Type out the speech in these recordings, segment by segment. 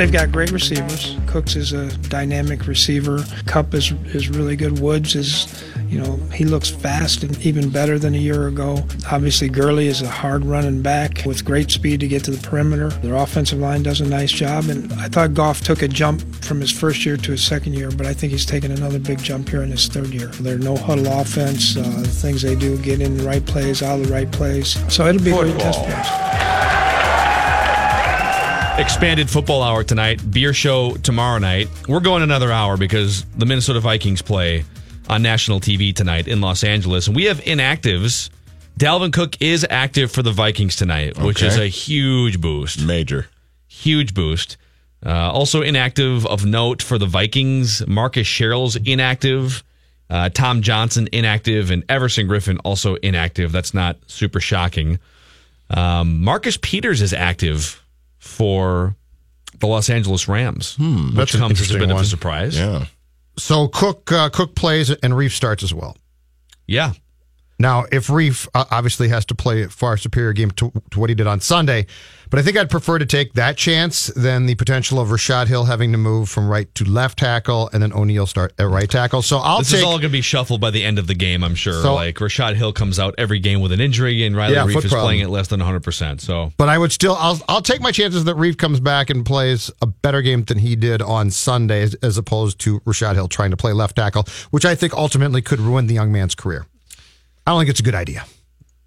They've got great receivers. Cooks is a dynamic receiver. Kupp is is really good. Woods is, you know, he looks fast and even better than a year ago. Obviously, Gurley is a hard running back with great speed to get to the perimeter. Their offensive line does a nice job, and I thought Goff took a jump from his first year to his second year, but I think he's taken another big jump here in his third year. Their no huddle offense, uh, the things they do, get in the right plays, out of the right plays. So it'll be a great test for us. Expanded football hour tonight, beer show tomorrow night. We're going another hour because the Minnesota Vikings play on national TV tonight in Los Angeles. And we have inactives. Dalvin Cook is active for the Vikings tonight, which Okay. is a huge boost. Major. Huge boost. Uh, also inactive of note for the Vikings, Marcus Sherels's inactive. Uh, Tom Johnson inactive and Everson Griffen also inactive. That's not super shocking. Um, Marcus Peters is active for the Los Angeles Rams, which that's comes as a bit of a surprise. Yeah. So Cook uh, Cook plays and Reiff starts as well. Yeah. Now, if Reiff uh, obviously has to play a far superior game to, to what he did on Sunday, but I think I'd prefer to take that chance than the potential of Rashad Hill having to move from right to left tackle and then O'Neill start at right tackle. So I'll this take is all going to be shuffled by the end of the game, I'm sure. So- like Rashad Hill comes out every game with an injury, and Riley Yeah, Reiff is problem. playing at less than 100%. So But I would still, I'll, I'll take my chances that Reiff comes back and plays a better game than he did on Sunday, as, as opposed to Rashad Hill trying to play left tackle, which I think ultimately could ruin the young man's career. I don't think it's a good idea.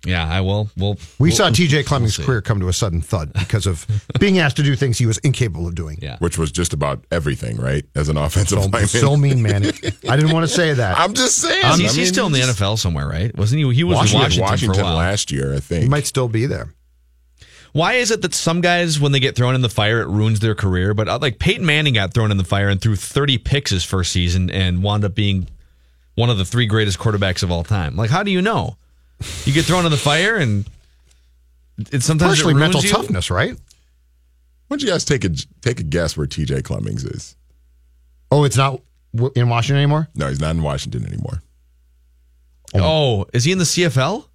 Yeah, I will. We'll, We we'll- saw T.J. Clemmings' see. career come to a sudden thud because of being asked to do things he was incapable of doing. Yeah. Which was just about everything, right? As an offensive So, lineman. so mean, man. I didn't want to say that. I'm just saying. He's, I he's still in the just- NFL somewhere, right? Wasn't he? He was Washington, in Washington, Washington for a while. last year, I think. he might still be there. Why is it that some guys, when they get thrown in the fire, it ruins their career? But uh, like Peyton Manning got thrown in the fire and threw 30 picks his first season and wound up being one of the three greatest quarterbacks of all time. Like, how do you know? You get thrown in the fire and it sometimes Partially it ruins mental you? toughness, right? Why don't you guys take a take a guess where T.J. Clemmings is? Oh, it's not in Washington anymore? No, he's not in Washington anymore. Oh, oh is he in the CFL?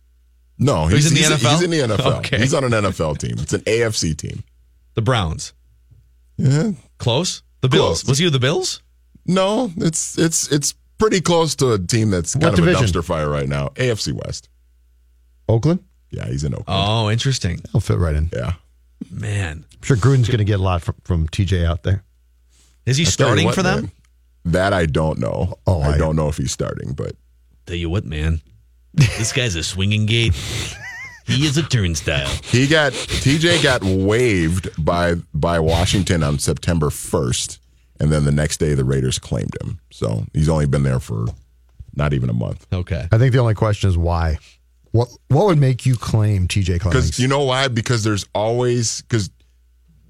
No, he's he's, in the NFL? He's in the NFL. Okay. He's on an NFL team. It's an AFC team. The Browns. Yeah. Close? The Bills. Close. Was he with the Bills? No, it's it's it's pretty close to a team that's kind What of division? a dumpster fire right now. AFC West. Oakland? Yeah, he's in Oakland. Oh, interesting. He'll fit right in. yeah. Man. I'm sure Gruden's going to get a lot from, from TJ out there. Is he Tell you starting what, for them? man, that I don't know. Oh, I, I- don't know if he's starting, but Tell you what, man. This guy's a swinging gate. He is a turnstile. he got TJ got waived by by Washington on September first, and then the next day the Raiders claimed him. So he's only been there for not even a month. Okay. I think the only question is why. What what would make you claim TJ Clemmings? Because you know why? Because there's always because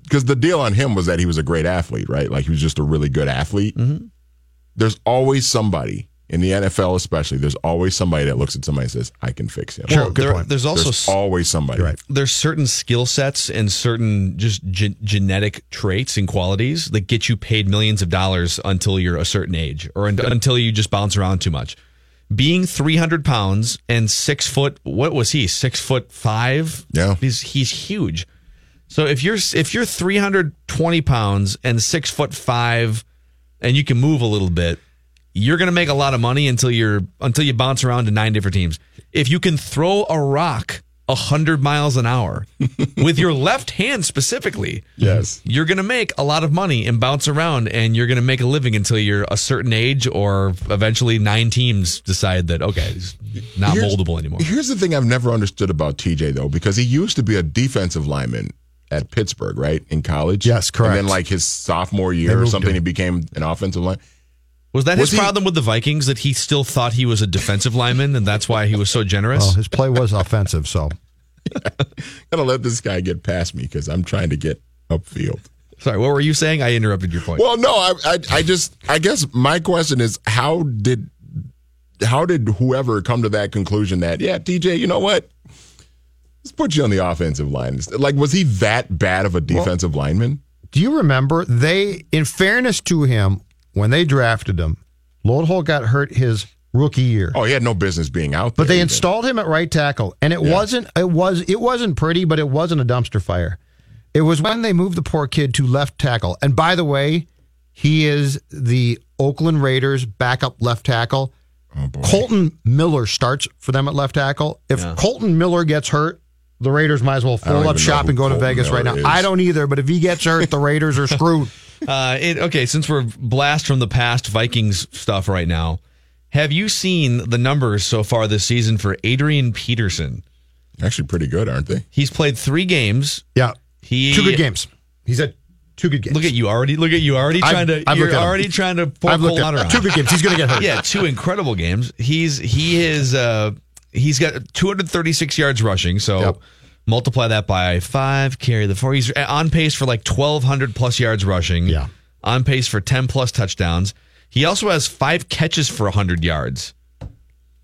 because the deal on him was that he was a great athlete, right? Like he was just a really good athlete. Mm-hmm. There's always somebody in the NFL, especially. There's always somebody that looks at somebody and says, "I can fix him." Sure, Well, good there- point. there's also There's always somebody. Right. there's certain skill sets and certain just ge- genetic traits and qualities that get you paid millions of dollars until you're a certain age or un- until you just bounce around too much. Being 300 pounds and six foot, what was he? Six foot five. Yeah. he's he's huge. So if you're if you're 320 pounds and six foot five, and you can move a little bit, you're gonna make a lot of money until you're until you bounce around to nine different teams. If you can throw a rock 100 miles an hour with your left hand specifically, Yes. you're going to make a lot of money and bounce around and you're going to make a living until you're a certain age or eventually nine teams decide that, okay, he's not Here's- moldable anymore. Here's the thing I've never understood about TJ though, because he used to be a defensive lineman at Pittsburgh, right, in college. Yes, correct. And then like his sophomore year or something, him. he became an offensive line. Was that Was his he- problem with the Vikings that he still thought he was a defensive lineman and that's why he was so generous? Well, his play was offensive, so Gotta let this guy get past me because I'm trying to get upfield. Sorry, what were you saying? I interrupted your point. Well, no, I, I, I just, I guess my question is, how did, how did whoever come to that conclusion that, yeah, TJ, you know what? Let's put you on the offensive line. Like, was he that bad of a defensive lineman? Do you remember they, in fairness to him, when they drafted him, Loadholt got hurt his rookie year. Oh, he had no business being out there. But they even. installed him at right tackle, and it Yeah. wasn't it was it wasn't pretty, but it wasn't a dumpster fire. It was when they moved the poor kid to left tackle. And by the way, he is the Oakland Raiders backup left tackle. Oh. Kolton Miller starts for them at left tackle. If Kolton Miller gets hurt, the Raiders might as well fold up shop and go to Colton Vegas right now. Is. I don't either, but if he gets hurt, the Raiders are screwed. Uh, it, okay, since we're blast from the past Vikings stuff right now, have you seen the numbers so far this season for Adrian Peterson? Actually, pretty good, aren't they? He's played three games. Yeah. He Two good games. He's at two good games. Look at you already. Look at you already I've- trying to. I've you're at him. already trying to pour I've cold at water on. two good games. He's going to get hurt. Yeah, two incredible games. He's he is uh he's got 236 yards rushing. So Yep. Multiply that by five, carry the four. He's uh, on pace for like 1,200 plus yards rushing. Yeah. on pace for 10 plus touchdowns. He also has five catches for 100 yards.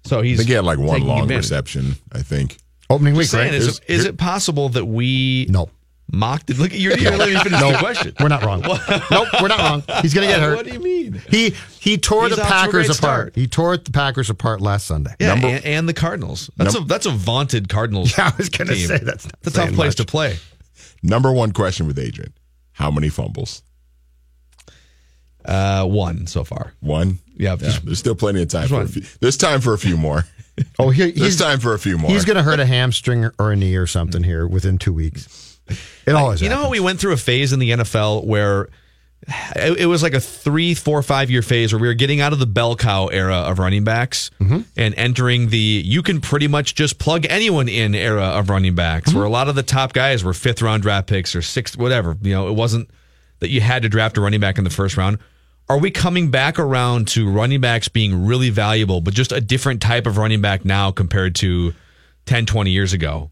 So I he's think he had like one long advantage. reception, I think. Opening week, Just saying, right? is, Here's- it, is here- it possible that we No. Mocked it? Look, you're, you're letting me finish the question. We're not wrong. nope, we're not wrong. He's going to get hurt. What do you mean? He he tore He's the off to a Packers apart. start. He tore the Packers apart last Sunday. Yeah, Number- and, and the Cardinals. That's Num- a that's a vaunted Cardinals. Yeah, I was going to say that's not It's a tough place much. to play. Number one question with Adrian: How many fumbles? Uh, one so far. One. Yeah, Yeah, there's still plenty of time. For a few. There's time for a few more. Oh, he, There's he's time for a few more. he's going to hurt a hamstring or a knee or something here within two weeks. It always You know how we went through a phase in the NFL where it, it was like a three, four, five year phase where we were getting out of the bell cow era of running backs Mm-hmm. and entering the you can pretty much just plug anyone in era of running backs, Mm-hmm. where a lot of the top guys were fifth round draft picks or sixth, whatever. You know, it wasn't that you had to draft a running back in the first round. Are we coming back around to running backs being really valuable, but just a different type of running back now compared to 10, 20 years ago?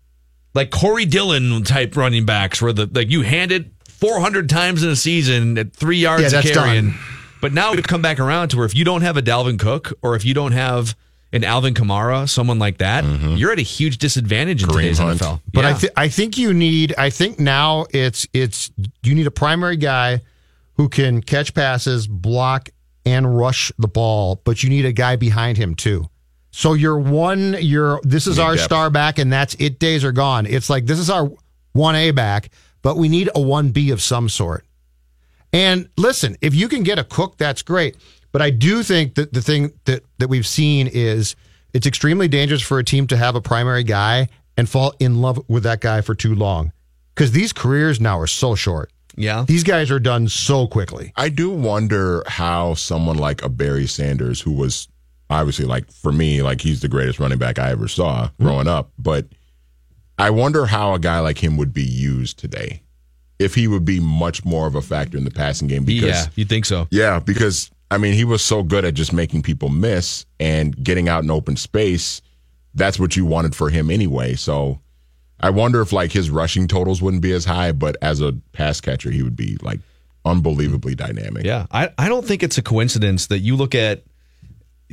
Like Corey Dillon type running backs, where the like you hand it 400 times in a season at three yards Yeah, a that's carry. done. But now we've come back around to where if you don't have a Dalvin Cook or if you don't have an Alvin Kamara, someone like that, mm-hmm. you're at a huge disadvantage in Kareem today's Hunt. NFL. But I Yeah. think I think you need I think now it's it's you need a primary guy who can catch passes, block and rush the ball, but you need a guy behind him too. So you're one you're this is our depth. star back and that's it days are gone. It's like this is our 1A back, but we need a 1B of some sort. And listen, if you can get a cook, that's great. But I do think that the thing that, that we've seen is it's extremely dangerous for a team to have a primary guy and fall in love with that guy for too long. Because these careers now are so short. yeah. These guys are done so quickly. I do wonder how someone like a Barry Sanders, who was obviously like for me, like he's the greatest running back I ever saw growing up, but I wonder how a guy like him would be used today. If he would be much more of a factor in the passing game because yeah, you'd think so. Yeah, because I mean, he was so good at just making people miss and getting out in open space. That's what you wanted for him anyway. So I wonder if like his rushing totals wouldn't be as high, but as a pass catcher, he would be like unbelievably dynamic. Yeah, I, I don't think it's a coincidence that you look at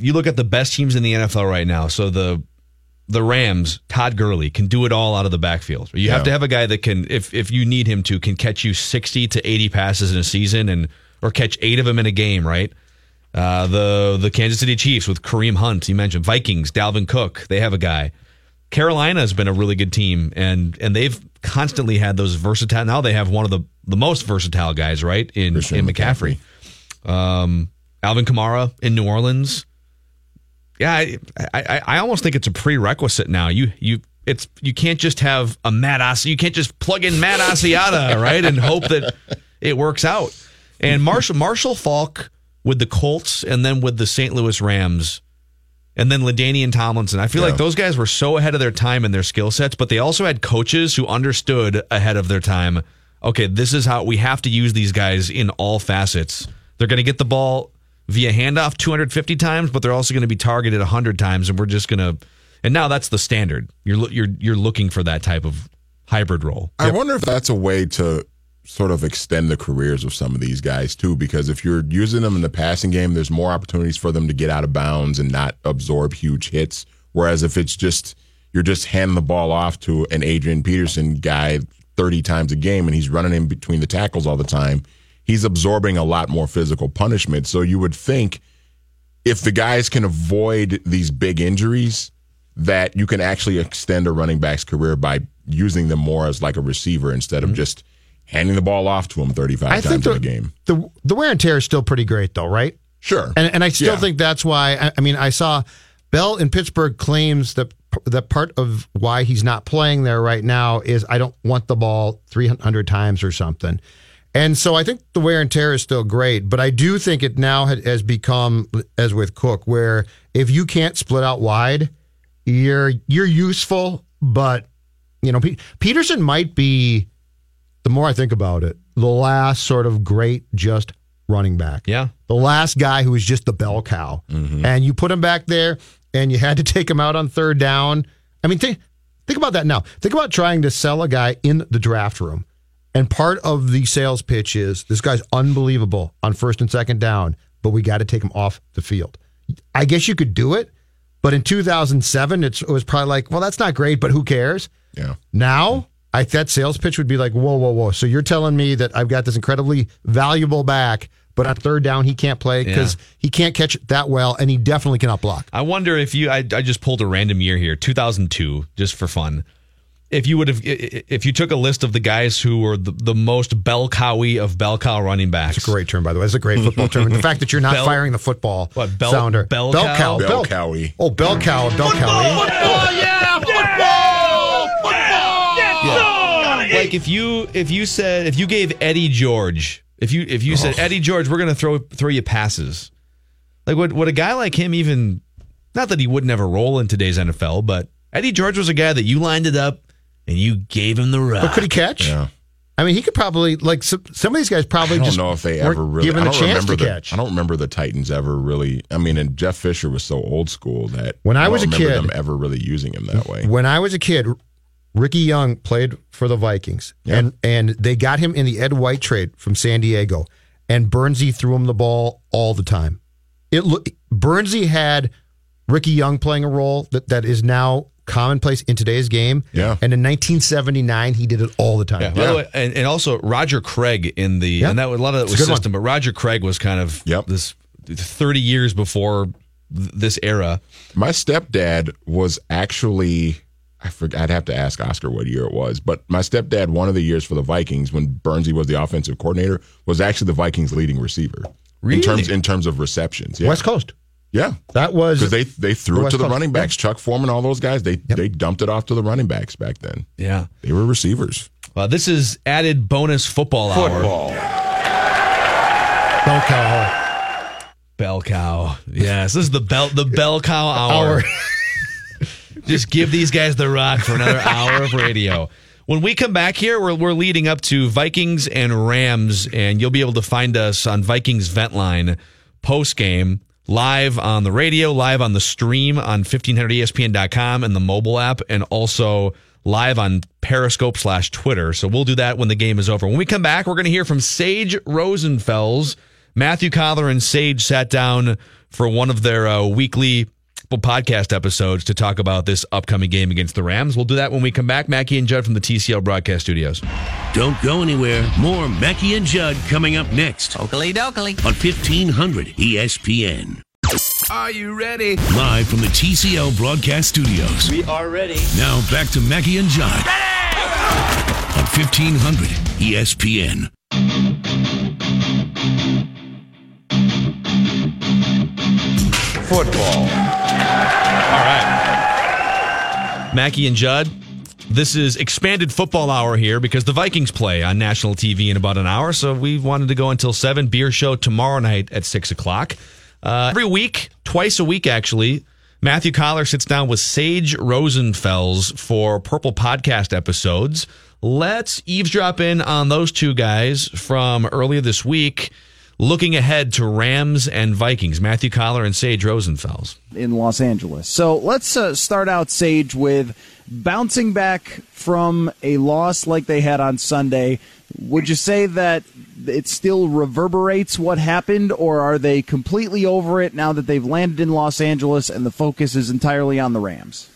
you look at the best teams in the NFL right now. So the the Rams, Todd Gurley can do it all out of the backfield. You have to have a guy that can, if if you need him to, can catch you sixty to eighty passes in a season and or catch eight of them in a game, right? Uh, the the Kansas City Chiefs with Kareem Hunt, you mentioned Vikings, Dalvin Cook, they have a guy. Carolina has been a really good team, and and they've constantly had those versatile. Now they have one of the the most versatile guys, right? In Christian in McCaffrey, um, Alvin Kamara in New Orleans. Yeah, I, I I almost think it's a prerequisite now. You you it's you can't just have a Matt As- you can't just plug in Matt Asiata, right, and hope that it works out. And Marshall Marshall Faulk with the Colts and then with the St. Louis Rams and then LaDainian Tomlinson. I feel Yeah. like those guys were so ahead of their time in their skill sets, but they also had coaches who understood ahead of their time. Okay, this is how we have to use these guys in all facets. They're going to get the ball via handoff 250 times, but they're also going to be targeted 100 times, and we're just going to. And now that's the standard. You're you're you're looking for that type of hybrid role. I wonder if that's a way to sort of extend the careers of some of these guys too, because if you're using them in the passing game, there's more opportunities for them to get out of bounds and not absorb huge hits. Whereas if it's just you're just handing the ball off to an Adrian Peterson guy 30 times a game and he's running in between the tackles all the time, he's absorbing a lot more physical punishment. So you would think if the guys can avoid these big injuries, that you can actually extend a running back's career by using them more as like a receiver instead of mm-hmm. just handing the ball off to him 35 I times think in a game. the the wear and tear is still pretty great though, right? Sure. And and I still Yeah. think that's why. I, I mean, I saw Bell in Pittsburgh claims that that part of why he's not playing there right now is I don't want the ball 300 times or something. And so I think the wear and tear is still great, but I do think it now has become as with Cook, where if you can't split out wide, you're you're useful, but you know Pe- Peterson might be. The more I think about it, the last sort of great just running back Yeah. the last guy who was just the bell cow. Mm-hmm. And you put him back there and you had to take him out on third down. I mean, think, think about that now. Think about trying to sell a guy in the draft room. And part of the sales pitch is this guy's unbelievable on first and second down, but we got to take him off the field. I guess you could do it, but in 2007, it's, it was probably like, well, that's not great, but who cares? yeah. Now, I, that sales pitch would be like, whoa, whoa, whoa. So you're telling me that I've got this incredibly valuable back, but on third down, he can't play because he can't catch it that well, and he definitely cannot block. I wonder if you. I, I just pulled a random year here, 2002, just for fun. If you would have, i- i- if you took a list of the guys who were the, the most bell cowy of bell cow running backs, It's a great term, by the way. It's a great football term. The fact that you're not Bell- firing the football What, bell- sounder. bell bell cow? cow. Bell cowy. Oh, bell cow. Bell cow. Oh. like if you if you said if you gave Eddie George if you if you said Eddie George we're gonna throw throw you passes like would would a guy like him even not that he would never roll in today's NFL but Eddie George was a guy that you lined it up and you gave him the rock But could he catch? Yeah. I mean, he could probably, like, some, some of these guys probably I don't just know if they ever really given I the don't chance to remember the, catch. I don't remember the Titans ever really. I mean, and Jeff Fisher was so old school that When I don't was a remember kid- them ever really using him that way. When I was a kid, Ricky Young played for the Vikings, Yeah. and and they got him in the Ed White trade from San Diego, and Burnsie threw him the ball all the time. It lo- Burnsie had Ricky Young playing a role that, that is now commonplace in today's game. Yeah. and in 1979 he did it all the time. Yeah, by the way, and, and also Roger Craig in the Yeah. and that was- a lot of that It's was good one. system, but Roger Craig was kind of Yep. this thirty years before th- this era. My stepdad was actually I forgot. I'd have to ask Oscar what year it was, but my stepdad, one of the years for the Vikings when Burnsie was the offensive coordinator, was actually the Vikings' leading receiver Really? in terms in terms of receptions. Yeah, West Coast. Yeah, That was because they they threw The it to the Coast, running backs. Chuck Foreman, all those guys, they they dumped it off to the running backs back then. Yeah. They were receivers. Well, this is added bonus football, hour. Bell cow. Bell cow. Yes, this is the bell the bell cow hour. Hour. Just give these guys the rock for another hour of radio. When we come back here, we're, we're leading up to Vikings and Rams, and you'll be able to find us on Vikings Vent Line post game, live on the radio, live on the stream on 1500ESPN.com and the mobile app, and also live on Periscope slash Twitter. So we'll do that when the game is over. When we come back, we're going to hear from Sage Rosenfels. Matthew Coller and Sage sat down for one of their uh, weekly podcast episodes to talk about this upcoming game against the Rams. We'll do that when we come back. Mackey and Judd from the TCL broadcast studios. Don't go anywhere. More Mackey and Judd coming up next Oakley dokley. on 1500 ESPN. Are you ready? Live from the TCL broadcast studios. We are ready. Now back to Mackey and Judd on 1500 ESPN. Football. Mackey and Judd. This is expanded football hour here because the Vikings play on national TV in about an hour. So we wanted to go until 7. Beer show tomorrow night at 6 o'clock. Uh, every week, twice a week actually, Matthew Coller sits down with Sage Rosenfels for Purple Podcast episodes. Let's eavesdrop in on those two guys from earlier this week, looking ahead to Rams and Vikings. Matthew Coller and Sage Rosenfels. in Los Angeles. So let's uh, start out, Sage, with bouncing back from a loss like they had on Sunday. Would you say that it still reverberates what happened, or are they completely over it now that they've landed in Los Angeles and the focus is entirely on the Rams?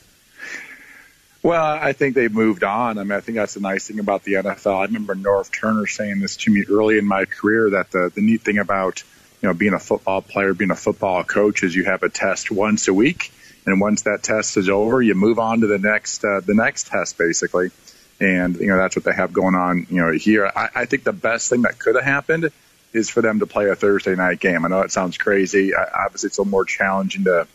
Well, I think they've moved on. I mean, I think that's the nice thing about the NFL. I remember Norv Turner saying this to me early in my career that the, the neat thing about you know being a football player, being a football coach, is you have a test once a week, and once that test is over, you move on to the next uh, the next test, basically. And you know that's what they have going on. You know here, I, I think the best thing that could have happened is for them to play a Thursday night game. I know it sounds crazy. I, obviously, it's a little more challenging to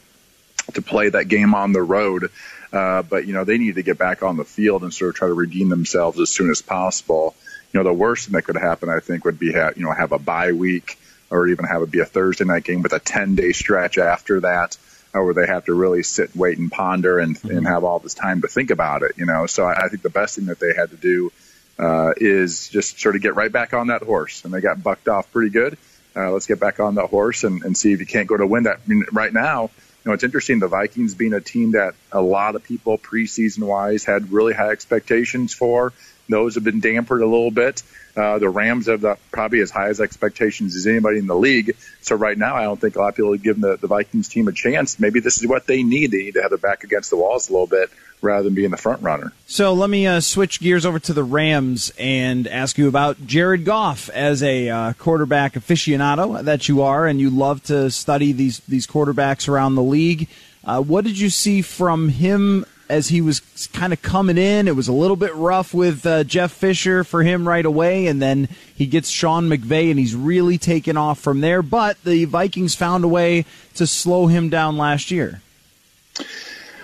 to play that game on the road. Uh, but you know they need to get back on the field and sort of try to redeem themselves as soon as possible. You know the worst thing that could happen, I think, would be have you know have a bye week or even have it be a Thursday night game with a 10 day stretch after that. uh, Where they have to really sit, wait, and ponder, and, and have all this time to think about it, you know. So I, I think the best thing that they had to do uh, is just sort of get right back on that horse, and they got bucked off pretty good. Uh, let's get back on that horse and, and see if you can't go to win that. I mean, right now, you know, it's interesting. The Vikings being a team that a lot of people preseason wise had really high expectations for. Those have been dampered a little bit. Uh, the Rams have the, probably as high as expectations as anybody in the league. So right now, I don't think a lot of people have given the, the Vikings team a chance. Maybe this is what they need. They need to have their back against the walls a little bit rather than being the front runner. So let me uh, switch gears over to the Rams and ask you about Jared Goff as a uh, quarterback aficionado that you are, and you love to study these these quarterbacks around the league. Uh, what did you see from him as he was kind of coming in? It was a little bit rough with uh, Jeff Fisher for him right away, and then he gets Sean McVay, and he's really taken off from there. But the Vikings found a way to slow him down last year.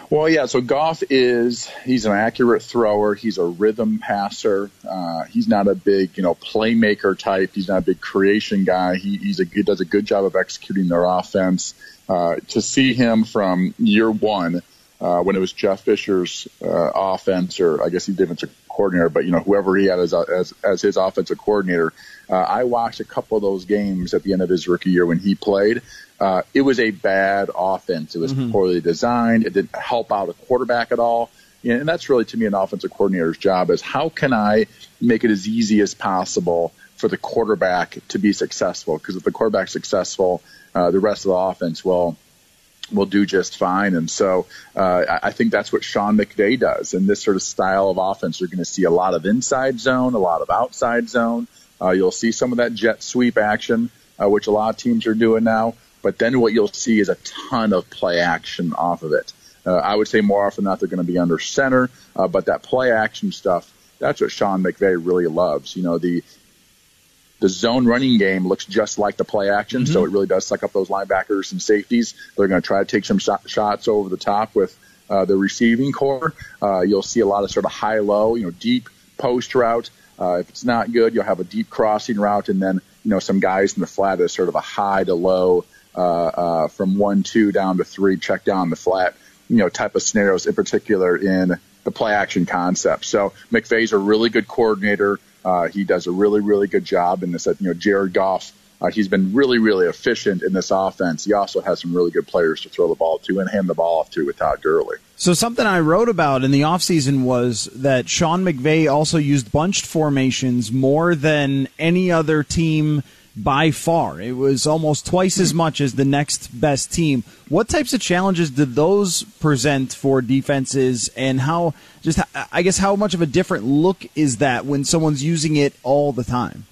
Well, yeah. So Goff is he's an accurate thrower. He's a rhythm passer. Uh, he's not a big you know playmaker type. He's not a big creation guy. He, he's a he does a good job of executing their offense. Uh, to see him from year one, uh, when it was Jeff Fisher's uh, offense, or I guess he defensive coordinator, but you know whoever he had as as, as his offensive coordinator, uh, I watched a couple of those games at the end of his rookie year when he played. Uh, it was a bad offense. It was poorly designed. It didn't help out a quarterback at all. And that's really, to me, an offensive coordinator's job is how can I make it as easy as possible for the quarterback to be successful? Because if the quarterback's successful, uh, the rest of the offense will will do just fine. And so uh, I- think that's what Sean McVay does. In this sort of style of offense, you're going to see a lot of inside zone, a lot of outside zone. Uh, you'll see some of that jet sweep action, uh, which a lot of teams are doing now. But then what you'll see is a ton of play action off of it. Uh, I would say more often than not they're going to be under center, uh, but that play action stuff, that's what Sean McVay really loves. You know, the the zone running game looks just like the play action, so it really does suck up those linebackers and safeties. They're going to try to take some shot, shots over the top with uh, the receiving corps. Uh, you'll see a lot of sort of high low, you know, deep post route. Uh, if it's not good, you'll have a deep crossing route, and then you know some guys in the flat is sort of a high to low uh, uh, from one two down to three, check down the flat, you know, type of scenarios in particular in the play action concept. So McVay's a really good coordinator. Uh, he does a really, really good job in this. You know, Jared Goff, uh, he's been really, really efficient in this offense. He also has some really good players to throw the ball to and hand the ball off to with Todd Gurley. So something I wrote about in the offseason was that Sean McVay also used bunched formations more than any other team by far. It was almost twice as much as the next best team. What types of challenges did those present for defenses and how just I guess how much of a different look is that when someone's using it all the time?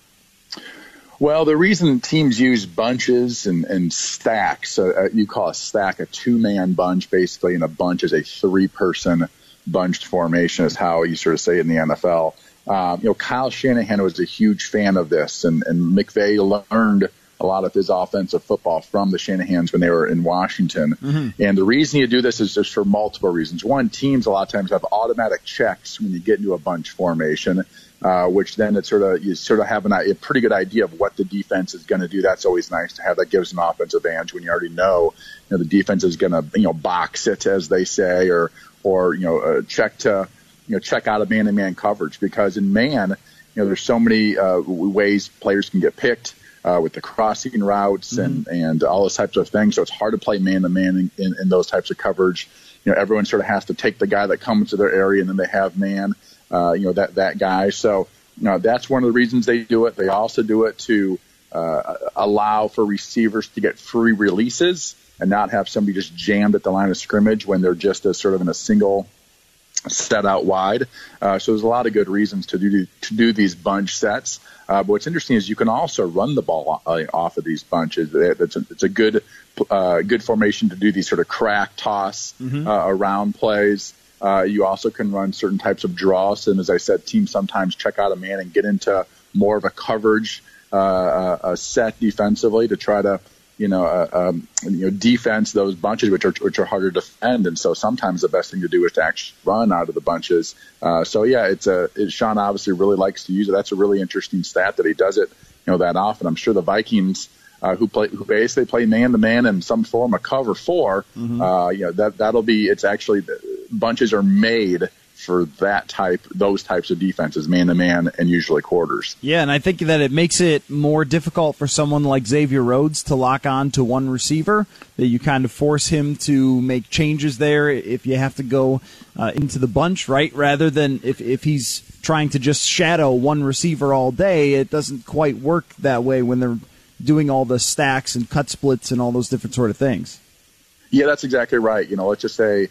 Well, the reason teams use bunches and, and stacks, uh, you call a stack a two man bunch basically, and a bunch is a three person bunched formation, is how you sort of say it in the NFL. Um, you know, Kyle Shanahan was a huge fan of this, and, and McVay learned a lot of his offensive football from the Shanahans when they were in Washington. And the reason you do this is just for multiple reasons. One, teams a lot of times have automatic checks when you get into a bunch formation, uh, which then it sort of you sort of have an, a pretty good idea of what the defense is going to do. That's always nice to have. That gives an offensive advantage when you already know, you know the defense is going to you know box it as they say, or or you know uh, check to you know check out of man-to-man coverage because in man, you know there's so many uh, ways players can get picked uh, with the crossing routes and and all those types of things. So it's hard to play man-to-man in, in, in those types of coverage. You know everyone sort of has to take the guy that comes to their area and then they have man, uh, you know that that guy. So you know that's one of the reasons they do it. They also do it to uh, allow for receivers to get free releases and not have somebody just jammed at the line of scrimmage when they're just a, sort of in a single set out wide. Uh, so there's a lot of good reasons to do to do these bunch sets. Uh, but what's interesting is you can also run the ball uh, off of these bunches. It's a, it's a good uh, good formation to do these sort of crack toss uh, around plays. Uh, you also can run certain types of draws, and as I said, teams sometimes check out a man and get into more of a coverage a set defensively to try to you know, uh, um, you know, defense those bunches which are which are harder to defend, and so sometimes the best thing to do is to actually run out of the bunches. Uh, so yeah, it's a it, Sean obviously really likes to use it. That's a really interesting stat that he does it, you know, that often. I'm sure the Vikings. Uh, who play who basically play man to man in some form of cover 4 uh, you know that that'll be it's actually bunches are made for that type those types of defenses man to man and usually quarters Yeah, and I think that it makes it more difficult for someone like Xavier Rhodes to lock on to one receiver. That you kind of force him to make changes there if you have to go uh, into the bunch, right? Rather than if, if he's trying to just shadow one receiver all day, it doesn't quite work that way when they're doing all the stacks and cut splits and all those different sort of things. Yeah, that's exactly right. You know, let's just say,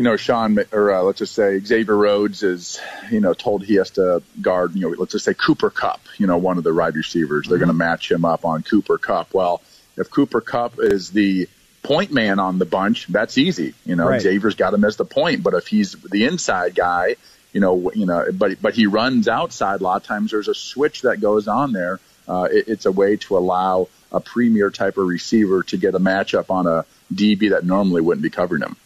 you know, Sean, or uh, let's just say Xavier Rhodes is, you know, told he has to guard, you know, let's just say Cooper Kupp, you know, one of the wide receivers. They're going to match him up on Cooper Kupp. Well, if Cooper Kupp is the point man on the bunch, that's easy. You know, Right. Xavier's got him as the point, but if he's the inside guy, you know, you know, but but he runs outside. A lot of times there's a switch that goes on there. Uh, it, it's a way to allow a premier type of receiver to get a matchup on a DB that normally wouldn't be covering him.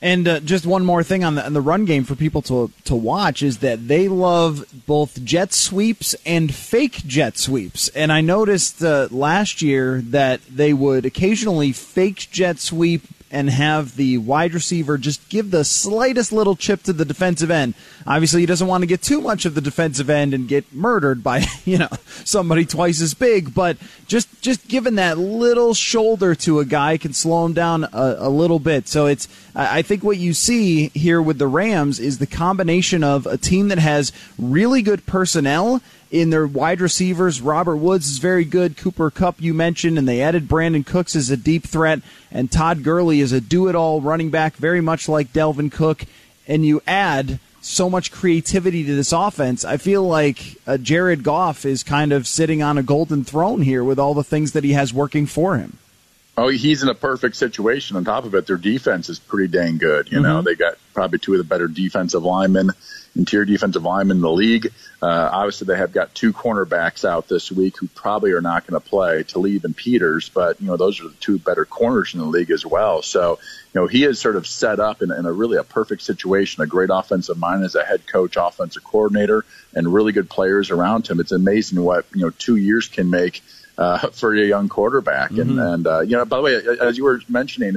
And uh, just one more thing on the, on the run game for people to to watch is that they love both jet sweeps and fake jet sweeps. And I noticed uh, last year that they would occasionally fake jet sweep and have the wide receiver just give the slightest little chip to the defensive end. Obviously, he doesn't want to get too much of the defensive end and get murdered by you know somebody twice as big, but just just giving that little shoulder to a guy can slow him down a, a little bit. So it's I I think what you see here with the Rams is the combination of a team that has really good personnel in their wide receivers. Robert Woods is very good. Cooper Kupp, you mentioned, and they added Brandin Cooks as a deep threat, and Todd Gurley is a do it all running back, very much like Dalvin Cook. And you add so much creativity to this offense. I feel like uh, Jared Goff is kind of sitting on a golden throne here with all the things that he has working for him. Oh, he's in a perfect situation. On top of it, their defense is pretty dang good. You know, they got probably two of the better defensive linemen, interior defensive linemen in the league. Uh, obviously, they have got two cornerbacks out this week who probably are not going to play, Talib and Peters. But you know, those are the two better corners in the league as well. So, you know, he is sort of set up in, in a really a perfect situation. A great offensive mind as a head coach, offensive coordinator, and really good players around him. It's amazing what you know two years can make uh, for a young quarterback. And, and uh, you know, by the way, as you were mentioning,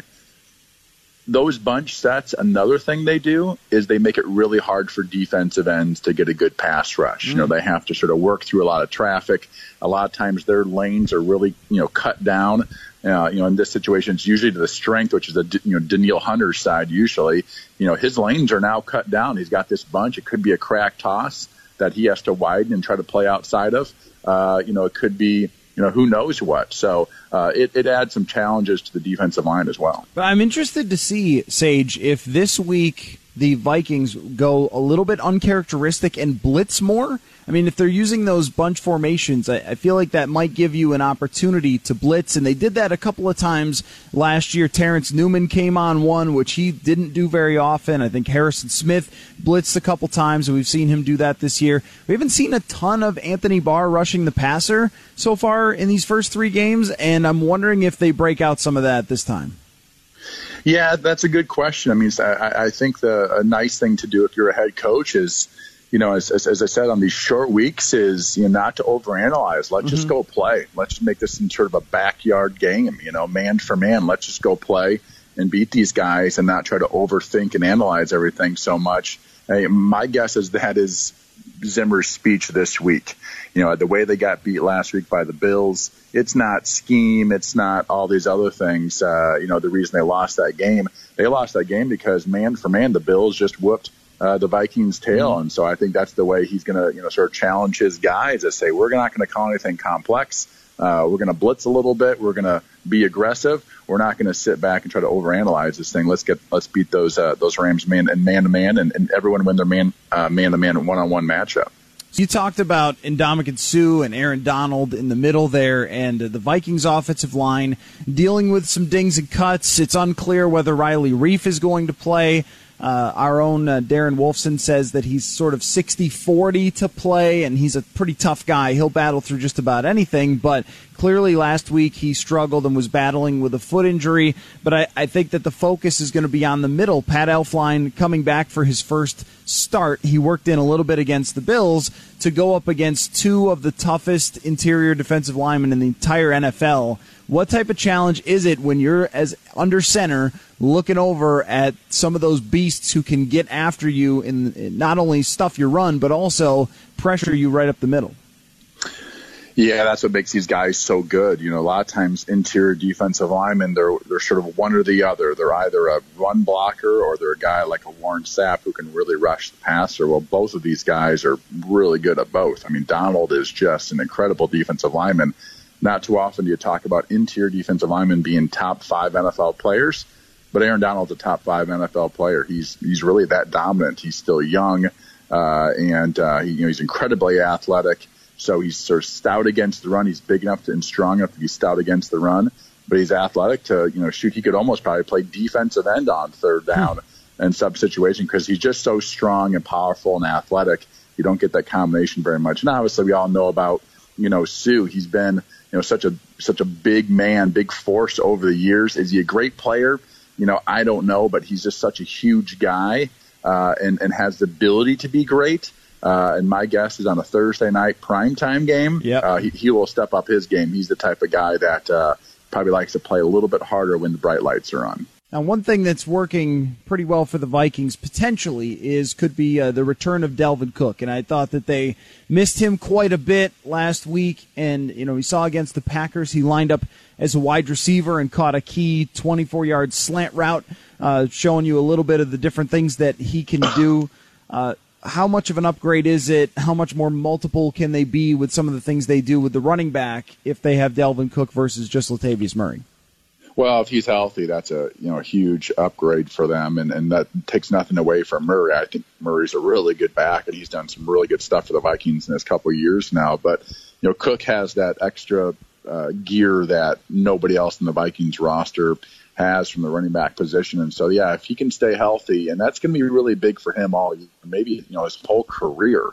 those bunch sets, another thing they do is they make it really hard for defensive ends to get a good pass rush. You know, they have to sort of work through a lot of traffic. A lot of times their lanes are really, you know, cut down. Uh, you know, in this situation, it's usually to the strength, which is a you know Danielle Hunter's side. Usually, you know, his lanes are now cut down. He's got this bunch. It could be a crack toss that he has to widen and try to play outside of. Uh, you know, it could be you know who knows what. So uh, it, it adds some challenges to the defensive line as well. But I'm interested to see, Sage, if this week the Vikings go a little bit uncharacteristic and blitz more. I mean, if they're using those bunch formations, I, I, feel like that might give you an opportunity to blitz. And they did that a couple of times last year. Terrence Newman came on one, which he didn't do very often. I think Harrison Smith blitzed a couple times, and we've seen him do that this year. We haven't seen a ton of Anthony Barr rushing the passer so far in these first three games, and I'm wondering if they break out some of that this time. Yeah, that's a good question. I mean, I, I think the a nice thing to do if you're a head coach is, you know, as, as, as I said on these short weeks, is you know not to overanalyze. Let's mm-hmm. just go play. Let's just make this in sort of a backyard game. You know, man for man. Let's just go play and beat these guys and not try to overthink and analyze everything so much. Hey, my guess is that is Zimmer's speech this week. You know, the way they got beat last week by the Bills, it's not scheme, it's not all these other things. Uh, you know, the reason they lost that game, they lost that game because man for man, the Bills just whooped uh, the Vikings' tail, mm-hmm. and so I think that's the way he's going to, you know, sort of challenge his guys to say we're not going to call anything complex. Uh, we're going to blitz a little bit. We're going to be aggressive. We're not going to sit back and try to overanalyze this thing. Let's get let's beat those uh, those Rams man and man to man, and everyone win their man uh, man to man one on one matchup. You talked about Ndamukong Suh and Aaron Donald in the middle there, and the Vikings offensive line dealing with some dings and cuts. It's unclear whether Riley Reiff is going to play. Uh, our own uh, Darren Wolfson says that he's sort of 60 40 to play, and he's a pretty tough guy. He'll battle through just about anything, but clearly last week he struggled and was battling with a foot injury. But I, I think that the focus is going to be on the middle. Pat Elflein coming back for his first start. He worked in a little bit against the Bills to go up against two of the toughest interior defensive linemen in the entire NFL what type of challenge is it when you're as under center looking over at some of those beasts who can get after you and not only stuff your run but also pressure you right up the middle? Yeah, that's what makes these guys so good. You know, a lot of times interior defensive linemen, they're they're sort of one or the other. They're either a run blocker or they're a guy like a Warren Sapp who can really rush the passer. Well, both of these guys are really good at both. I mean, Donald is just an incredible defensive lineman. Not too often do you talk about interior defensive linemen being top five NFL players, but Aaron Donald's a top five NFL player. He's he's really that dominant. He's still young, uh, and uh, he, you know he's incredibly athletic. So he's sort of stout against the run. He's big enough to, and strong enough to be stout against the run, but he's athletic to you know shoot. He could almost probably play defensive end on third hmm. down hmm. in sub situation because he's just so strong and powerful and athletic. You don't get that combination very much. And obviously, we all know about you know Suh. He's been you know such a such a big man, big force over the years. Is he a great player? You know, I don't know, but he's just such a huge guy uh, and and has the ability to be great. Uh, and my guess is on a Thursday night primetime game, yep. uh, he, he will step up his game. He's the type of guy that uh, probably likes to play a little bit harder when the bright lights are on. Now, one thing that's working pretty well for the Vikings potentially is could be uh, the return of Dalvin Cook, and I thought that they missed him quite a bit last week. And you know, we saw against the Packers, he lined up as a wide receiver and caught a key 24-yard slant route, uh, showing you a little bit of the different things that he can do. Uh, how much of an upgrade is it? How much more multiple can they be with some of the things they do with the running back if they have Dalvin Cook versus just Latavius Murray? Well, if he's healthy, that's a you know a huge upgrade for them, and and that takes nothing away from Murray. I think Murray's a really good back, and he's done some really good stuff for the Vikings in his couple of years now. But you know, Cook has that extra uh, gear that nobody else in the Vikings roster has from the running back position, and so yeah, if he can stay healthy, and that's going to be really big for him all maybe you know his whole career.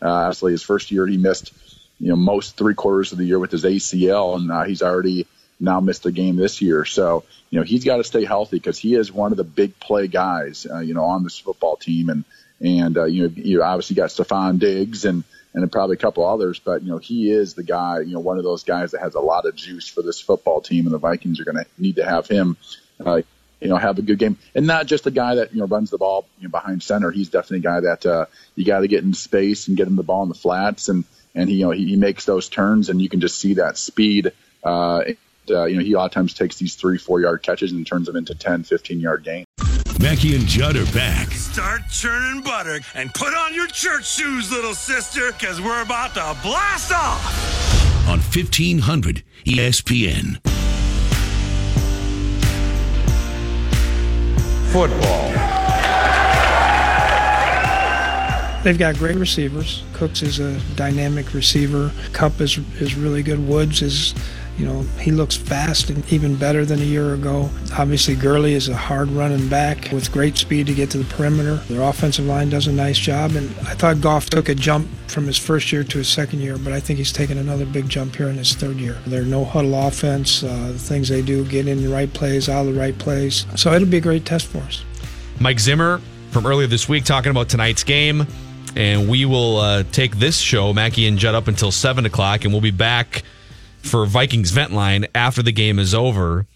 Uh, actually, his first year he missed you know most three quarters of the year with his ACL, and uh, he's already now missed a game this year. So, you know, he's got to stay healthy because he is one of the big play guys, uh, you know, on this football team. And, and, uh, you know, you obviously got Stefon Diggs and, and probably a couple others, but, you know, he is the guy, you know, one of those guys that has a lot of juice for this football team. And the Vikings are going to need to have him, uh, you know, have a good game, and not just a guy that you know runs the ball you know, behind center. He's definitely a guy that uh, you got to get in space and get him the ball in the flats, and and he you know he, he makes those turns, and you can just see that speed uh, uh, you know, he a lot of times takes these three, four yard catches and turns them into 10, 15 yard gains. Mackey and Judd are back. Start churning butter and put on your church shoes, little sister, because we're about to blast off. On 1500 ESPN. Football. They've got great receivers. Cooks is a dynamic receiver. Kupp is is really good. Woods is, you know, he looks fast and even better than a year ago. Obviously, Gurley is a hard running back with great speed to get to the perimeter. Their offensive line does a nice job, and I thought Goff took a jump from his first year to his second year, but I think he's taken another big jump here in his third year. Their no huddle offense, uh, the things they do, get in the right plays, out of the right plays. So it'll be a great test for us. Mike Zimmer from earlier this week talking about tonight's game. And we will uh, take this show, Mackey and Judd, up until 7 o'clock, and we'll be back for Vikings Vent Line after the game is over.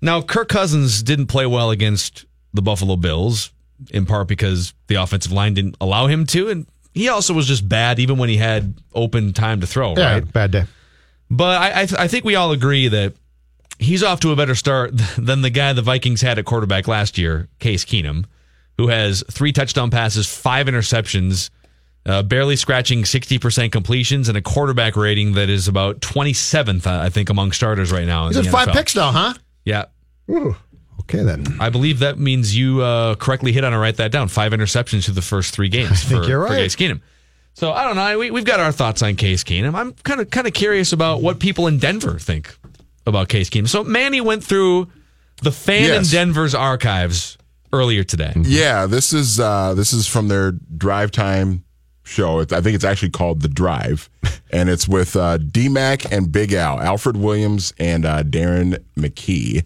Now, Kirk Cousins didn't play well against the Buffalo Bills, in part because the offensive line didn't allow him to. And he also was just bad even when he had open time to throw, Yeah, right? bad day. But I, I, th- I think we all agree that he's off to a better start than the guy the Vikings had at quarterback last year, Case Keenum, who has three touchdown passes, five interceptions, uh, barely scratching 60% completions, and a quarterback rating that is about 27th, uh, I think, among starters right now. in He's the at five NFL. picks now, huh? Yeah. Ooh, okay then. I believe that means you uh, correctly hit on it. Write that down. Five interceptions through the first three games I think for, you're for right. Case Keenum. So I don't know. We, we've got our thoughts on Case Keenum. I'm kind of kind of curious about what people in Denver think about Case Keenum. So Manny went through the fan Yes. in Denver's archives earlier today. Yeah, this is uh, this is from their drive time show. It's, I think it's actually called The Drive, and it's with uh, D-Mac and Big Al, Alfred Williams and uh, Darren McKee,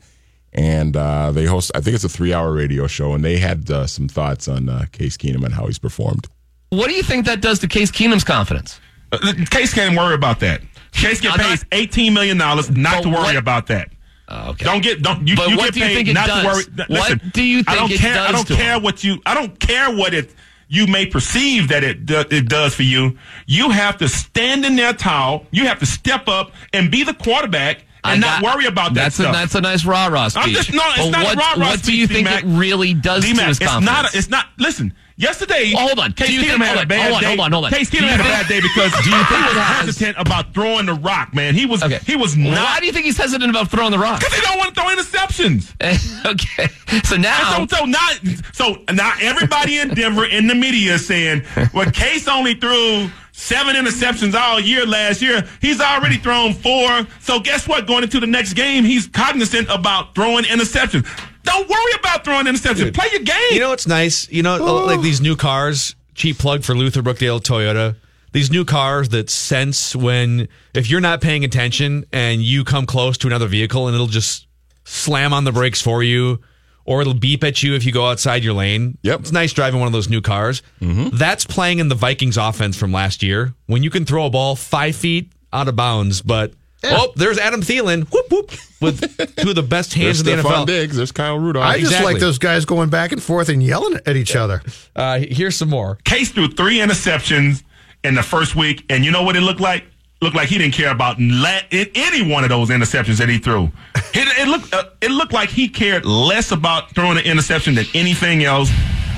and uh, they host. I think it's a three-hour radio show, and they had uh, some thoughts on uh, Case Keenum and how he's performed. What do you think that does to Case Keenum's confidence? Uh, Case can't worry about that. Case get paid eighteen million dollars not to worry what- about that. Oh, okay. Don't get don't you, But you what get do you paid think it not does? to worry. What do you I don't it care. I don't to care him? what you. I don't care what it you may perceive that it do, it does for you. You have to stand in there tall. You have to step up and be the quarterback and not worry about that that's stuff. A, that's a nice rah rah speech. I'm just no. It's But not what, a rah rah What do you think D-Mac. it really does D-Mac, to his it's confidence? not. It's not. Listen. Yesterday, Oh, hold on. Case Keenum had a bad hold on, day. hold on, hold on. Case Keenum had a bad day because Do you think he was hesitant about throwing the rock. Man, he was. Okay. He was not. Why do you think he's hesitant about throwing the rock? Because he don't want to throw interceptions. okay. So now. So, so now, so now everybody in Denver in the media is saying, well, Case only threw seven interceptions all year last year. He's already thrown four. So guess what? Going into the next game, he's cognizant about throwing interceptions. Don't worry about throwing interceptions. Play your game. You know what's nice? You know, like these new cars, cheap plug for Luther Brookdale Toyota. These new cars that sense when, if you're not paying attention and you come close to another vehicle and it'll just slam on the brakes for you or it'll beep at you if you go outside your lane. Yep. It's nice driving one of those new cars. Mm-hmm. That's playing in the Vikings offense from last year when you can throw a ball five feet out of bounds, but. Oh, there's Adam Thielen, whoop whoop, with two of the best hands in the Stephon NFL. Diggs. There's Kyle Rudolph. I just like those guys going back and forth and yelling at each other. Uh, here's some more. Case threw three interceptions in the first week, and you know what it looked like? Looked like he didn't care about la- in any one of those interceptions that he threw. It, it looked uh, it looked like he cared less about throwing an interception than anything else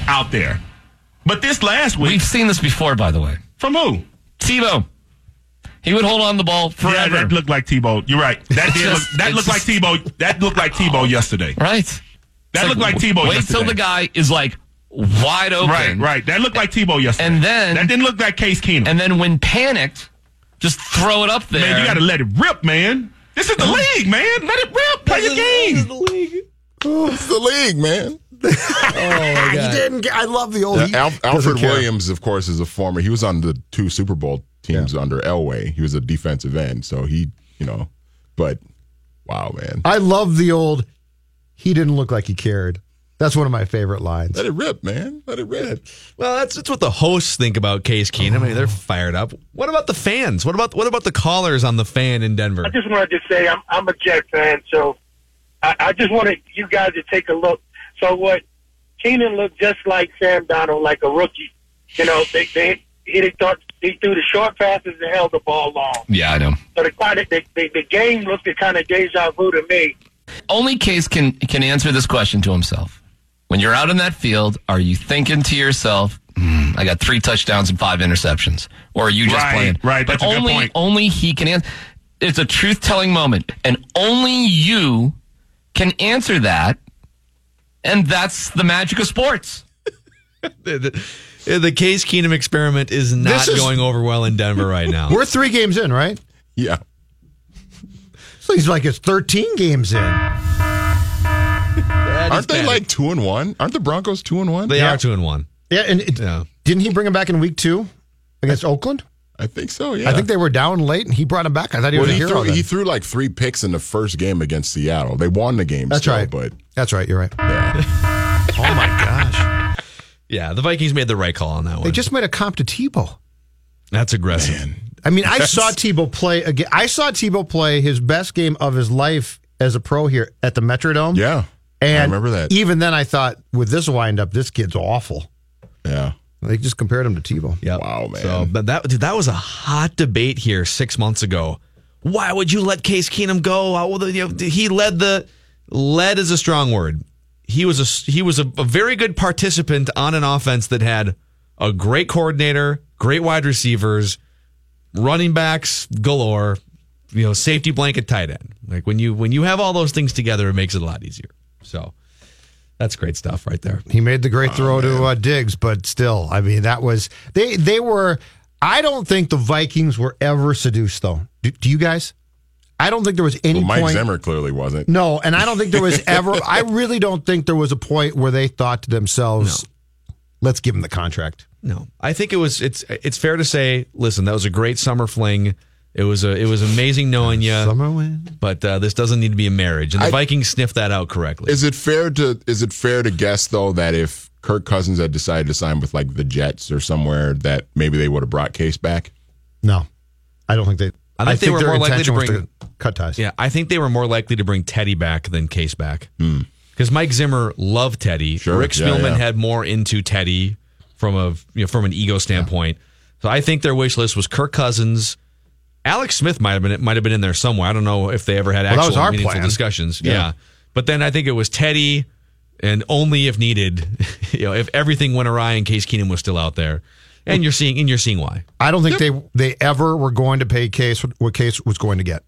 out there. But this last week, We've seen this before, by the way. from who? Tebow. He would hold on the ball Yeah, forever. that looked like Tebow. You're right. That did look, that it's looked like just- Tebow. That looked like Tebow yesterday. right. That It's looked like Tebow Wait yesterday. till the guy is like wide open. Right, right. That looked like Tebow yesterday. And then- that didn't look like Case Keenum. And then when panicked, just throw it up there. man, you got to let it rip, man. This is the league, man. Let it rip. Play your game. This is the league. Oh, it's the league, man. He didn't. Get, I love the old. He Al- Alfred. Williams, of course, is a former. He was on the two Super Bowl teams under Elway. He was a defensive end, so he, you know, but wow, man, I love the old. He didn't look like he cared. That's one of my favorite lines. let it rip, man, let it rip. Well, that's that's what the hosts think about Case Keenum. I mean, they're fired up. What about the fans? What about what about the callers on the fan in Denver? I just wanted to say I'm I'm a Jet fan, so I, I just wanted you guys to take a look. So what? Keenan looked just like Sam Donald, like a rookie. You know, they they he they thought he threw the short passes and held the ball long. Yeah, I know. So the kind of the, the, the game looked kind of deja vu to me. Only Case can can answer this question to himself. When you're out in that field, are you thinking to yourself, "Hmm, "I got three touchdowns and five interceptions," or are you just Right, playing? right, But that's a good only point. only he can answer. It's a truth telling moment, and only you can answer that. And that's the magic of sports. Uh, the Case Keenum experiment is not is- going over well in Denver right now. We're three games in, right? Yeah. So he's like it's 13 games in. Aren't they like two and one? Aren't the Broncos two and one? They are two and one. Yeah, and it, didn't he bring him back in week two against Oakland? I think so. Yeah. I think they were down late, and he brought him back. I thought he Well, was a he, hero. threw, then. he threw like three picks in the first game against Seattle. They won the game. That's still, right. But That's right. You're right. yeah, Oh my gosh! Yeah, the Vikings made the right call on that one. They just made a comp to Tebow. That's aggressive. I mean, I saw Tebow play again. I saw Tebow play his best game of his life as a pro here at the Metrodome. yeah. and I remember that. Even then, I thought with this windup, this kid's awful. Yeah. They just compared him to Tebow. Yeah. Wow, man. So, but that dude, that was a hot debate here six months ago. Why would you let Case Keenum go? How you know, he led the led is a strong word. He was a he was a, a very good participant on an offense that had a great coordinator, great wide receivers, running backs galore, you know, safety blanket tight end. Like when you when you have all those things together, it makes it a lot easier. So that's great stuff right there. He made the great throw to uh, Diggs, but still, I mean, that was they. They were. I don't think the Vikings were ever seduced, though. Do, do you guys? I don't think there was any Well, Mike point. Zimmer clearly wasn't. No, and I don't think there was ever. I really don't think there was a point where they thought to themselves, "Let's give him the contract." No, I think it was. It's it's fair to say. Listen, that was a great summer fling. It was a it was amazing knowing you. Summer wind. But uh, this doesn't need to be a marriage, and the I- Vikings sniffed that out correctly. Is it fair to is it fair to guess though that if Kirk Cousins had decided to sign with like the Jets or somewhere that maybe they would have brought Case back? No, I don't think they. I think they were more likely to bring- cut ties. yeah, I think they were more likely to bring Teddy back than Case back hmm. because Mike Zimmer loved Teddy. Sure, Rick yeah, Spielman yeah. had more into Teddy from a you know from an ego standpoint. So I think their wish list was Kirk Cousins. Alex Smith might have been might have been in there somewhere. I don't know if they ever had actual our meaningful plan. discussions. Yeah. Yeah. But then I think it was Teddy and only if needed, you know, if everything went awry and Case Keenum was still out there. And you're seeing and you're seeing why. I don't think they they ever were going to pay Case what- what Case was going to get.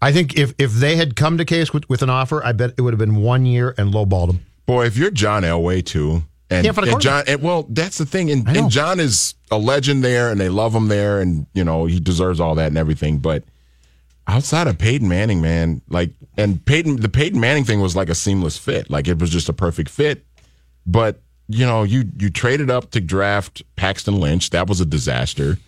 I think if if they had come to Case with, with an offer, I bet it would have been one year and lowballed him. Boy, if you're John Elway too, and, Can't find a and John, and, well, that's the thing, and, and John is a legend there, and they love him there, and you know he deserves all that and everything. But outside of Peyton Manning, man, like, and Peyton, the Peyton Manning thing was like a seamless fit, like it was just a perfect fit. But you know, you you traded up to draft Paxton Lynch, that was a disaster.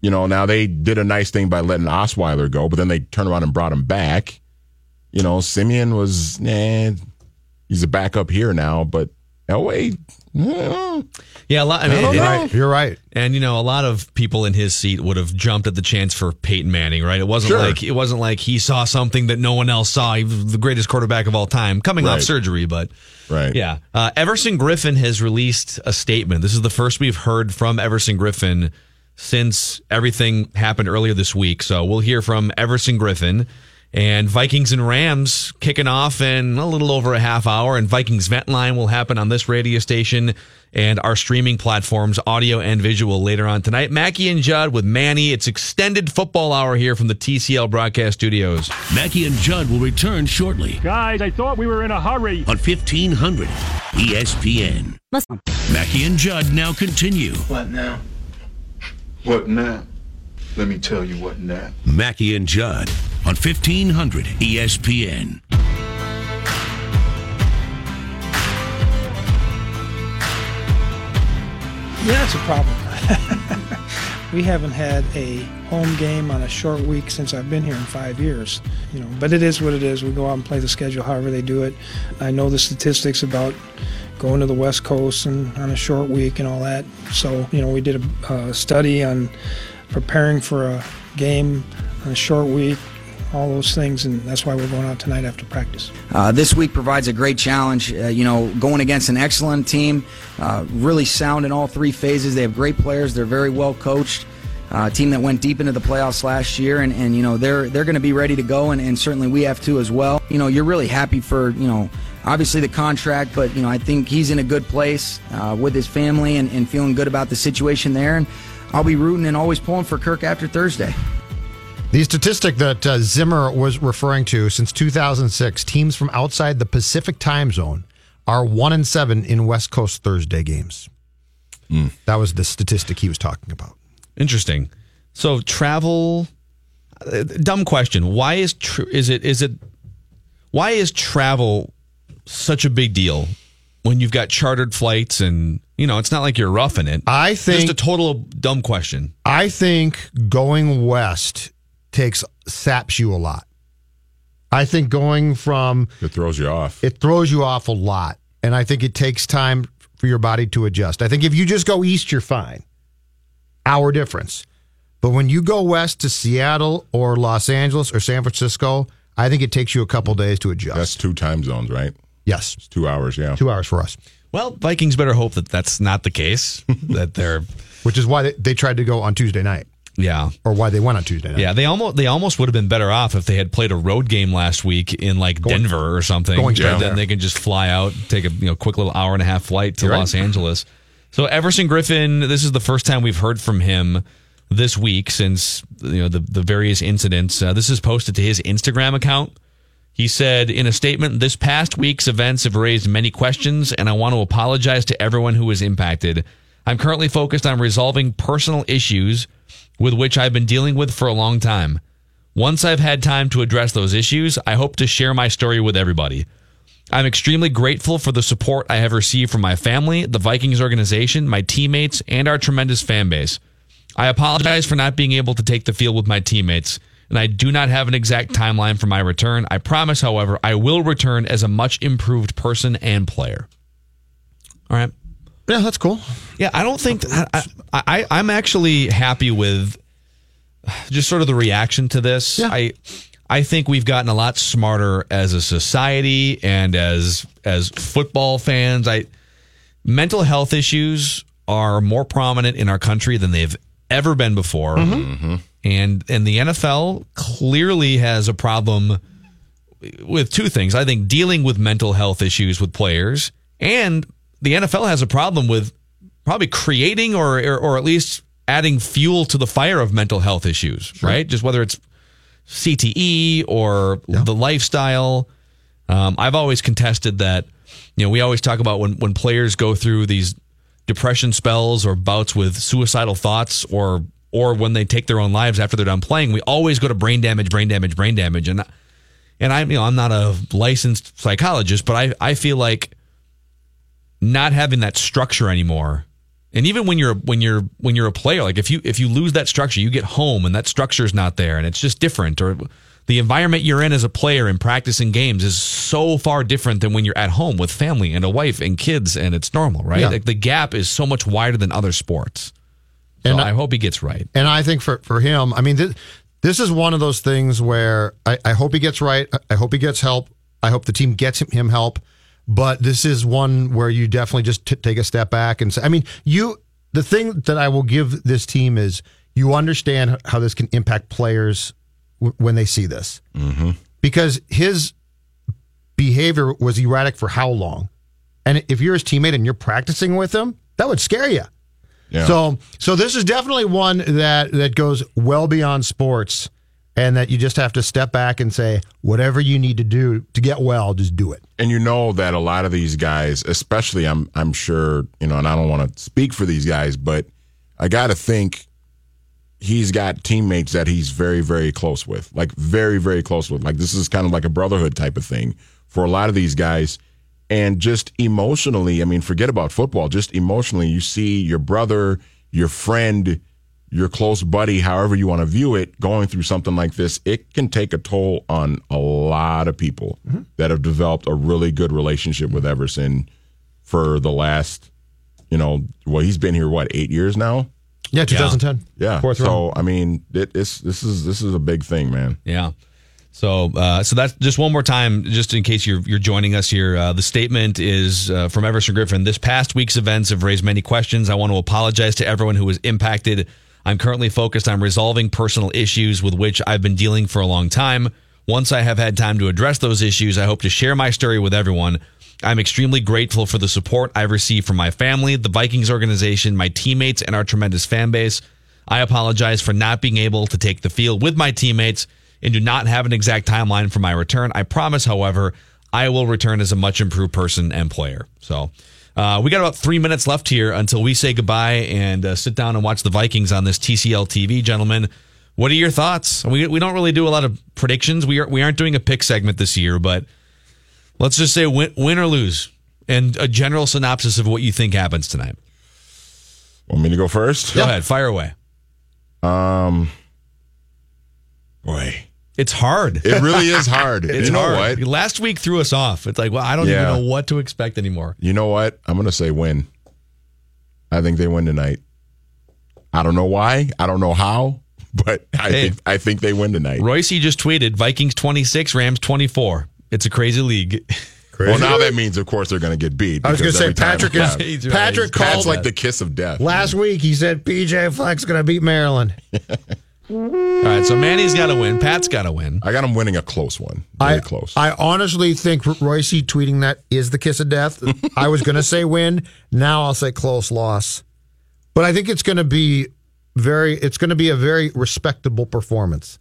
You know, now they did a nice thing by letting Osweiler go, but then they turned around and brought him back. You know, Siemian was, nah, he's a backup here now, but Elway, Yeah, a lot. I I mean, don't know. Right, you're right. And you know, a lot of people in his seat would have jumped at the chance for Peyton Manning, right? It wasn't Sure. like it wasn't like he saw something that no one else saw. He was the greatest quarterback of all time, coming off surgery, but right. yeah. Uh, Everson Griffen has released a statement. This is the first we've heard from Everson Griffen since everything happened earlier this week. So we'll hear from Everson Griffen. And Vikings and Rams kicking off in a little over a half hour. And Vikings Vent Line will happen on this radio station and our streaming platforms, audio and visual, later on tonight. Mackey and Judd with Manny. It's extended football hour here from the TCL broadcast studios. Mackey and Judd will return shortly Guys, I thought we were in a hurry. on 1500 ESPN. Mackey and Judd now continue. What now? What now? Let me tell you what now. Mackey and Judd on E 1500 ESPN. Yeah, it's a problem. we haven't had a home game on a short week since I've been here in five years. You know, but it is what it is. We go out and play the schedule however they do it. I know the statistics about going to the West Coast and on a short week and all that. So you know, we did a uh, study on preparing for a game on a short week, all those things, and that's why we're going out tonight after practice. Uh, this week provides a great challenge. Uh, you know, going against an excellent team, uh, really sound in all three phases. They have great players. They're very well coached. Uh, team that went deep into the playoffs last year, and, and you know they're they're going to be ready to go, and, and certainly we have too as well. You know, you're really happy for you know obviously the contract, but you know I think he's in a good place uh, with his family and, and feeling good about the situation there. And I'll be rooting and always pulling for Kirk after Thursday. The statistic that uh, Zimmer was referring to since 2006, teams from outside the Pacific time zone are one and seven in West Coast Thursday games. That was the statistic he was talking about. Interesting. So travel. uh, Dumb question. Why is tr- is it is it why is travel such a big deal when you've got chartered flights and you know it's not like you're roughing it. I think just a total dumb question. I think going west takes saps you a lot. I think going from It throws you off. it throws you off a lot, and I think it takes time for your body to adjust. I think if you just go east, you're fine. Hour difference, but when you go west to Seattle or Los Angeles or San Francisco, I think it takes you a couple days to adjust. That's two time zones, right? Yes, It's two hours. Yeah. two hours for us, Well, Vikings better hope that that's not the case. that they're which is why they, they tried to go on Tuesday night, yeah. or why they went on Tuesday night. Yeah, they almost they almost would have been better off if they had played a road game last week in like Denver or something. going straight But there. then they can just fly out, take a you know quick little hour and a half flight to You're right. Los Angeles. So Everson Griffen, this is the first time we've heard from him this week since you know the the various incidents. Uh, this is posted to his Instagram account. He said in a statement, This past week's events have raised many questions, and I want to apologize to everyone who was impacted. I'm currently focused on resolving personal issues with which I've been dealing with for a long time. Once I've had time to address those issues, I hope to share my story with everybody. I'm extremely grateful for the support I have received from my family, the Vikings organization, my teammates, and our tremendous fan base. I apologize for not being able to take the field with my teammates, and I do not have an exact timeline for my return. I promise, however, I will return as a much improved person and player. All right. yeah, that's cool. Yeah, I don't think I, I I'm actually happy with just sort of the reaction to this. Yeah. I I think we've gotten a lot smarter as a society and as as football fans. I mental health issues are more prominent in our country than they've ever been before. And and the NFL clearly has a problem with two things. I think dealing with mental health issues with players, and the NFL has a problem with probably creating or or, or at least adding fuel to the fire of mental health issues. Right, just whether it's CTE or the lifestyle. Um, I've always contested that. You know, we always talk about when when players go through these depression spells or bouts with suicidal thoughts or or when they take their own lives after they're done playing, we always go to brain damage, brain damage, brain damage, and and I'm you know I'm not a licensed psychologist, but I I feel like not having that structure anymore. And even when you're when you're when you're a player, like if you if you lose that structure, you get home and that structure is not there, and it's just different. Or the environment you're in as a player and practicing games is so far different than when you're at home with family and a wife and kids, and it's normal, right? Yeah. Like the gap is so much wider than other sports. So And I, I- hope he gets right. And I think for, for him, I mean, this, this is one of those things where I, I hope he gets right. I hope he gets help. I hope the team gets him, him help. But this is one where you definitely just t- take a step back and say, I mean, you, the thing that I will give this team is you understand how this can impact players w- when they see this. Mm-hmm. Because his behavior was erratic for how long? And if you're his teammate and you're practicing with him, that would scare you. Yeah. So, so this is definitely one that that goes well beyond sports, and that you just have to step back and say, whatever you need to do to get well, just do it. and you know that a lot of these guys, especially I'm I'm sure, you know, and I don't want to speak for these guys, but I got to think he's got teammates that he's very very close with. Like very very close with. Like this is kind of like a brotherhood type of thing for a lot of these guys. And just emotionally, I mean, forget about football, just emotionally, you see your brother, your friend, your close buddy, however you want to view it, going through something like this, it can take a toll on a lot of people mm-hmm. that have developed a really good relationship with Everson for the last, you know, well, he's been here what eight years now. Yeah, 2010. Yeah. Fourth so round. I mean, it, it's this is this is a big thing, man. Yeah. So, uh, so that's just one more time, just in case you're you're joining us here. Uh, the statement is uh, from Everson Griffen. This past week's events have raised many questions. I want to apologize to everyone who was impacted. I'm currently focused on resolving personal issues with which I've been dealing for a long time. Once I have had time to address those issues, I hope to share my story with everyone. I'm extremely grateful for the support I've received from my family, the Vikings organization, my teammates, and our tremendous fan base. I apologize for not being able to take the field with my teammates and do not have an exact timeline for my return. I promise, however, I will return as a much improved person and player. So, Uh, we got about three minutes left here until we say goodbye and uh, sit down and watch the Vikings on this TCL TV, gentlemen. What are your thoughts? We, we don't really do a lot of predictions. We are we aren't doing a pick segment this year, but let's just say win, win or lose, and a general synopsis of what you think happens tonight. Want me to go first? Go ahead, fire away. Um, boy, It's hard. it really is hard. It's you know hard. what? Last week threw us off. It's like, well, I don't Yeah. even know what to expect anymore. You know what? I'm gonna say win. I think they win tonight. I don't know why. I don't know how, but I Hey. think I think they win tonight. Royce just tweeted Vikings 26, Rams 24. It's a crazy league. Well, now that means, of course, they're going to get beat. I was going to say Patrick we is have- He's right. Patrick Pat's called like the kiss of death. last week. He said PJ Fleck's going to beat Maryland. All right, so Manny's got to win. Pat's got to win. I got him winning a close one. Very I, close. I honestly think Royce tweeting that is the kiss of death. I was going to say win. Now I'll say close loss. But I think it's going to be very. It's going to be a very respectable performance.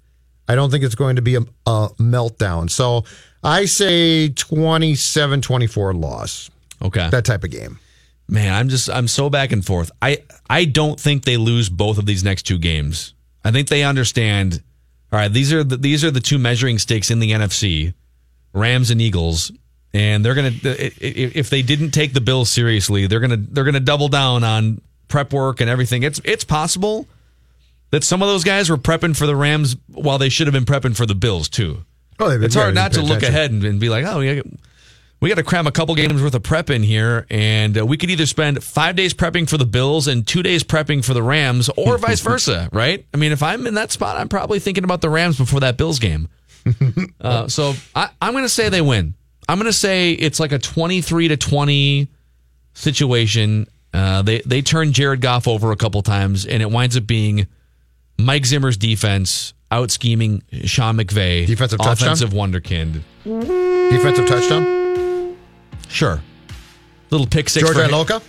I don't think it's going to be a, a meltdown. So I say 27-24 loss. Okay. That type of game. Man, I'm just I'm so back and forth. I I don't think they lose both of these next two games. I think they understand. All right, these are the, these are the two measuring sticks in the NFC, Rams and Eagles, and they're gonna if they didn't take the Bills seriously, they're gonna they're gonna double down on prep work and everything. It's it's possible that some of those guys were prepping for the Rams while they should have been prepping for the Bills too. Oh, it's hard not to look attention. ahead and, and be like, oh, yeah, we got to cram a couple games worth of prep in here, and uh, we could either spend five days prepping for the Bills and two days prepping for the Rams, or vice versa, right? I mean, if I'm in that spot, I'm probably thinking about the Rams before that Bills game. Uh, so I, I'm going to say they win. I'm going to say it's like a 23 to 20 situation. Uh, they they turn Jared Goff over a couple times, and it winds up being Mike Zimmer's defense out scheming Sean McVay, Defensive touchdown? offensive wunderkind. Defensive touchdown. Sure. Little pick six George for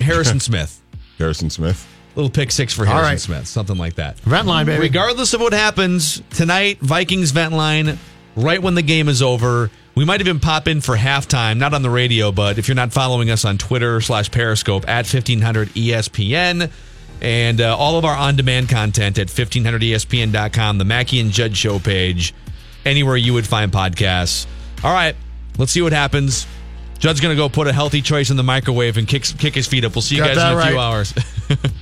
Harrison Smith. Harrison Smith. Little pick six for Harrison right. Smith. Something like that. Vent line, baby. Regardless of what happens tonight, Vikings vent line, right when the game is over. We might even pop in for halftime, not on the radio, but if you're not following us on Twitter slash Periscope at 1500 ESPN and uh, all of our on demand content at 1500ESPN.com, the Mackey and Judd show page, anywhere you would find podcasts. All right, let's see what happens. Judd's going to go put a healthy choice in the microwave and kick, kick his feet up. We'll see you Got guys in a few hours.